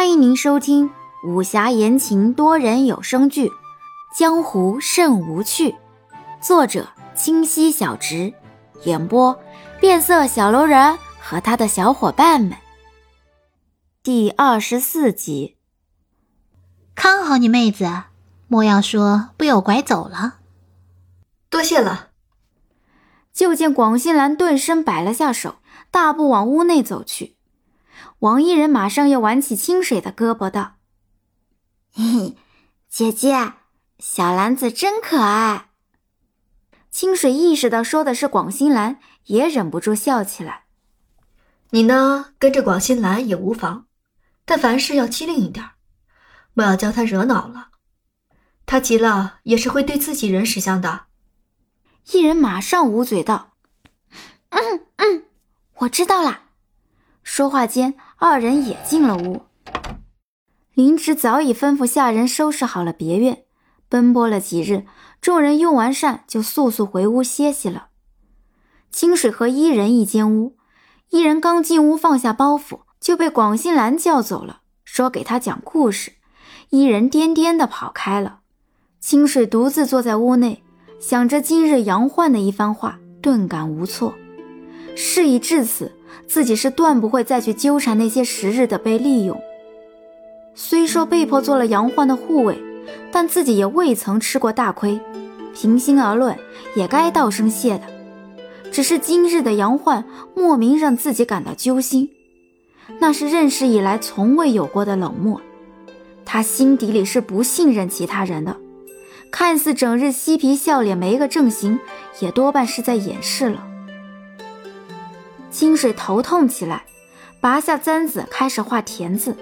欢迎您收听武侠言情多人有声剧《江湖甚无趣》，作者清溪小直，演播变色小楼人和他的小伙伴们。第二十四集，看好你妹子，莫要说被我拐走了。多谢了。就见广信兰顿身摆了下手，大步往屋内走去。王一人马上又挽起清水的胳膊道：“嘿嘿，姐姐，小兰子真可爱。”清水意识到说的是广兴兰，也忍不住笑起来。你呢，跟着广兴兰也无妨，但凡事要机灵一点，莫要将她惹恼了。他急了也是会对自己人识相的。一人马上捂嘴道：“嗯嗯，我知道啦。”说话间，二人也进了屋。林芝早已吩咐下人收拾好了别院，奔波了几日，众人用完膳就速速回屋歇息了。清水和伊人一间屋，伊人刚进屋放下包袱，就被广兴兰叫走了，说给他讲故事。伊人颠颠的跑开了。清水独自坐在屋内，想着今日杨焕的一番话，顿感无措。事已至此。自己是断不会再去纠缠那些时日的被利用。虽说被迫做了杨焕的护卫，但自己也未曾吃过大亏。平心而论，也该道声谢的。只是今日的杨焕莫名让自己感到揪心，那是认识以来从未有过的冷漠。他心底里是不信任其他人的，看似整日嬉皮笑脸没个正形，也多半是在掩饰了。清水头痛起来，拔下簪子开始画田字，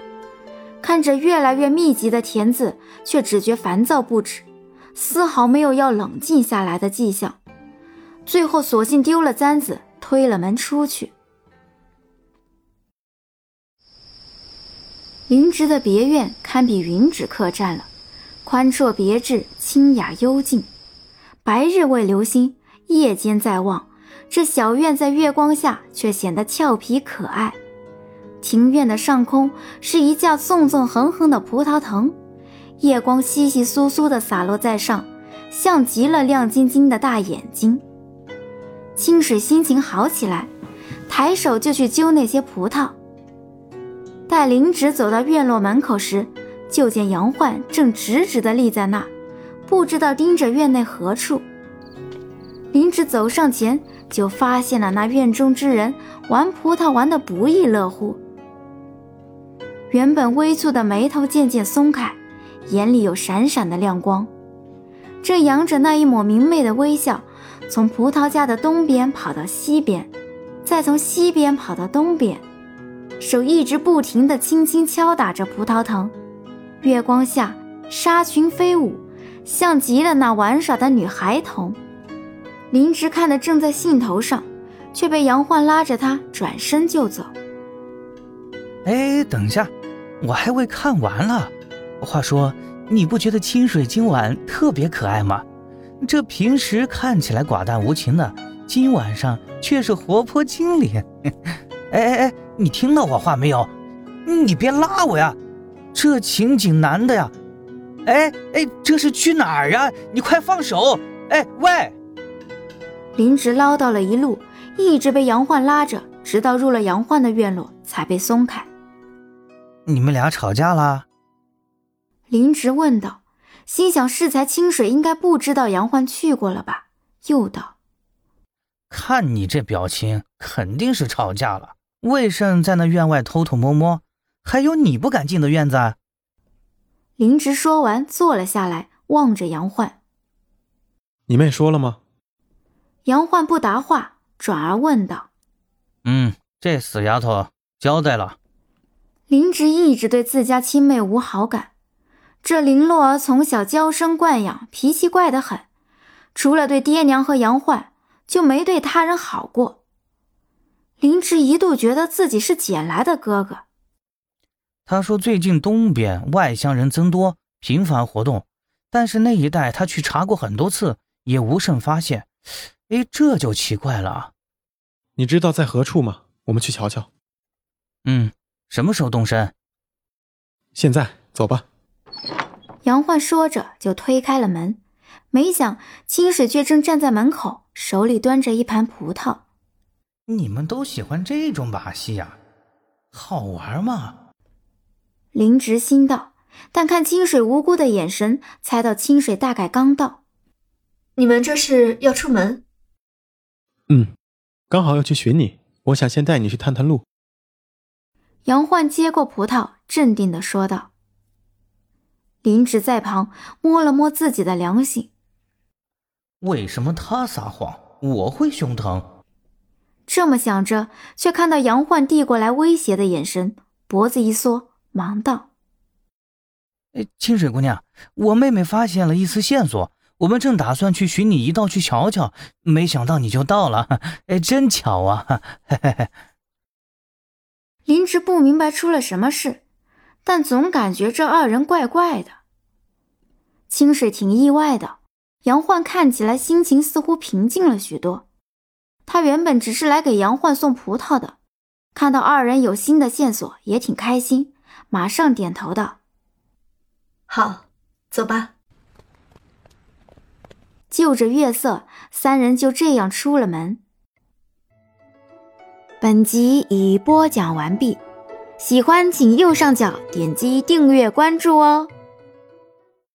看着越来越密集的田字，却只觉烦躁不止，丝毫没有要冷静下来的迹象。最后索性丢了簪子，推了门出去。林植的别院堪比云指客栈了，宽绰别致，清雅幽静。白日未留心，夜间在望。这小院在月光下却显得俏皮可爱。庭院的上空是一架纵纵横横的葡萄藤，夜光稀稀疏疏地洒落在上，像极了亮晶晶的大眼睛。清水心情好起来，抬手就去揪那些葡萄。待林芷走到院落门口时，就见杨焕正直直地立在那，不知道盯着院内何处。林芷走上前。就发现了那院中之人玩葡萄玩得不亦乐乎，原本微蹙的眉头渐渐松开，眼里有闪闪的亮光，正扬着那一抹明媚的微笑，从葡萄架的东边跑到西边，再从西边跑到东边，手一直不停地轻轻敲打着葡萄藤。月光下，纱裙飞舞，像极了那玩耍的女孩童。林芝看得正在兴头上，却被杨焕拉着他转身就走。哎，等一下，我还未看完了。话说，你不觉得清水今晚特别可爱吗？这平时看起来寡淡无情的，今晚上却是活泼精灵。哎哎哎，你听到我话没有？你别拉我呀！这情景难的呀！哎哎，这是去哪儿呀？你快放手！哎喂！林植唠叨了一路，一直被杨焕拉着，直到入了杨焕的院落，才被松开。你们俩吵架啦？林植问道，心想适才清水应该不知道杨焕去过了吧？又道：“看你这表情，肯定是吵架了。魏胜在那院外偷偷摸摸，还有你不敢进的院子。”林植说完，坐了下来，望着杨焕：“你妹说了吗？”杨焕不答话，转而问道：“嗯，这死丫头交代了。”林植一直对自家亲妹无好感，这林洛儿从小娇生惯养，脾气怪得很，除了对爹娘和杨焕，就没对他人好过。林植一度觉得自己是捡来的哥哥。他说：“最近东边外乡人增多，频繁活动，但是那一带他去查过很多次，也无甚发现。”哎，这就奇怪了。你知道在何处吗？我们去瞧瞧。嗯，什么时候动身？现在走吧。杨焕说着就推开了门，没想清水却正站在门口，手里端着一盘葡萄。你们都喜欢这种把戏呀？好玩吗？林直心道，但看清水无辜的眼神，猜到清水大概刚到。你们这是要出门？嗯，刚好要去寻你，我想先带你去探探路。杨焕接过葡萄，镇定的说道。林芷在旁摸了摸自己的良心，为什么他撒谎，我会胸疼？这么想着，却看到杨焕递过来威胁的眼神，脖子一缩，忙道：“清水姑娘，我妹妹发现了一丝线索，我们正打算去寻你一道去瞧瞧，没想到你就到了，哎，真巧啊！”嘿嘿嘿。林芝不明白出了什么事，但总感觉这二人怪怪的。清水挺意外的，杨焕看起来心情似乎平静了许多。他原本只是来给杨焕送葡萄的，看到二人有新的线索，也挺开心，马上点头道：“好，走吧。”就着月色，三人就这样出了门。本集已播讲完毕，喜欢请右上角点击订阅关注哦。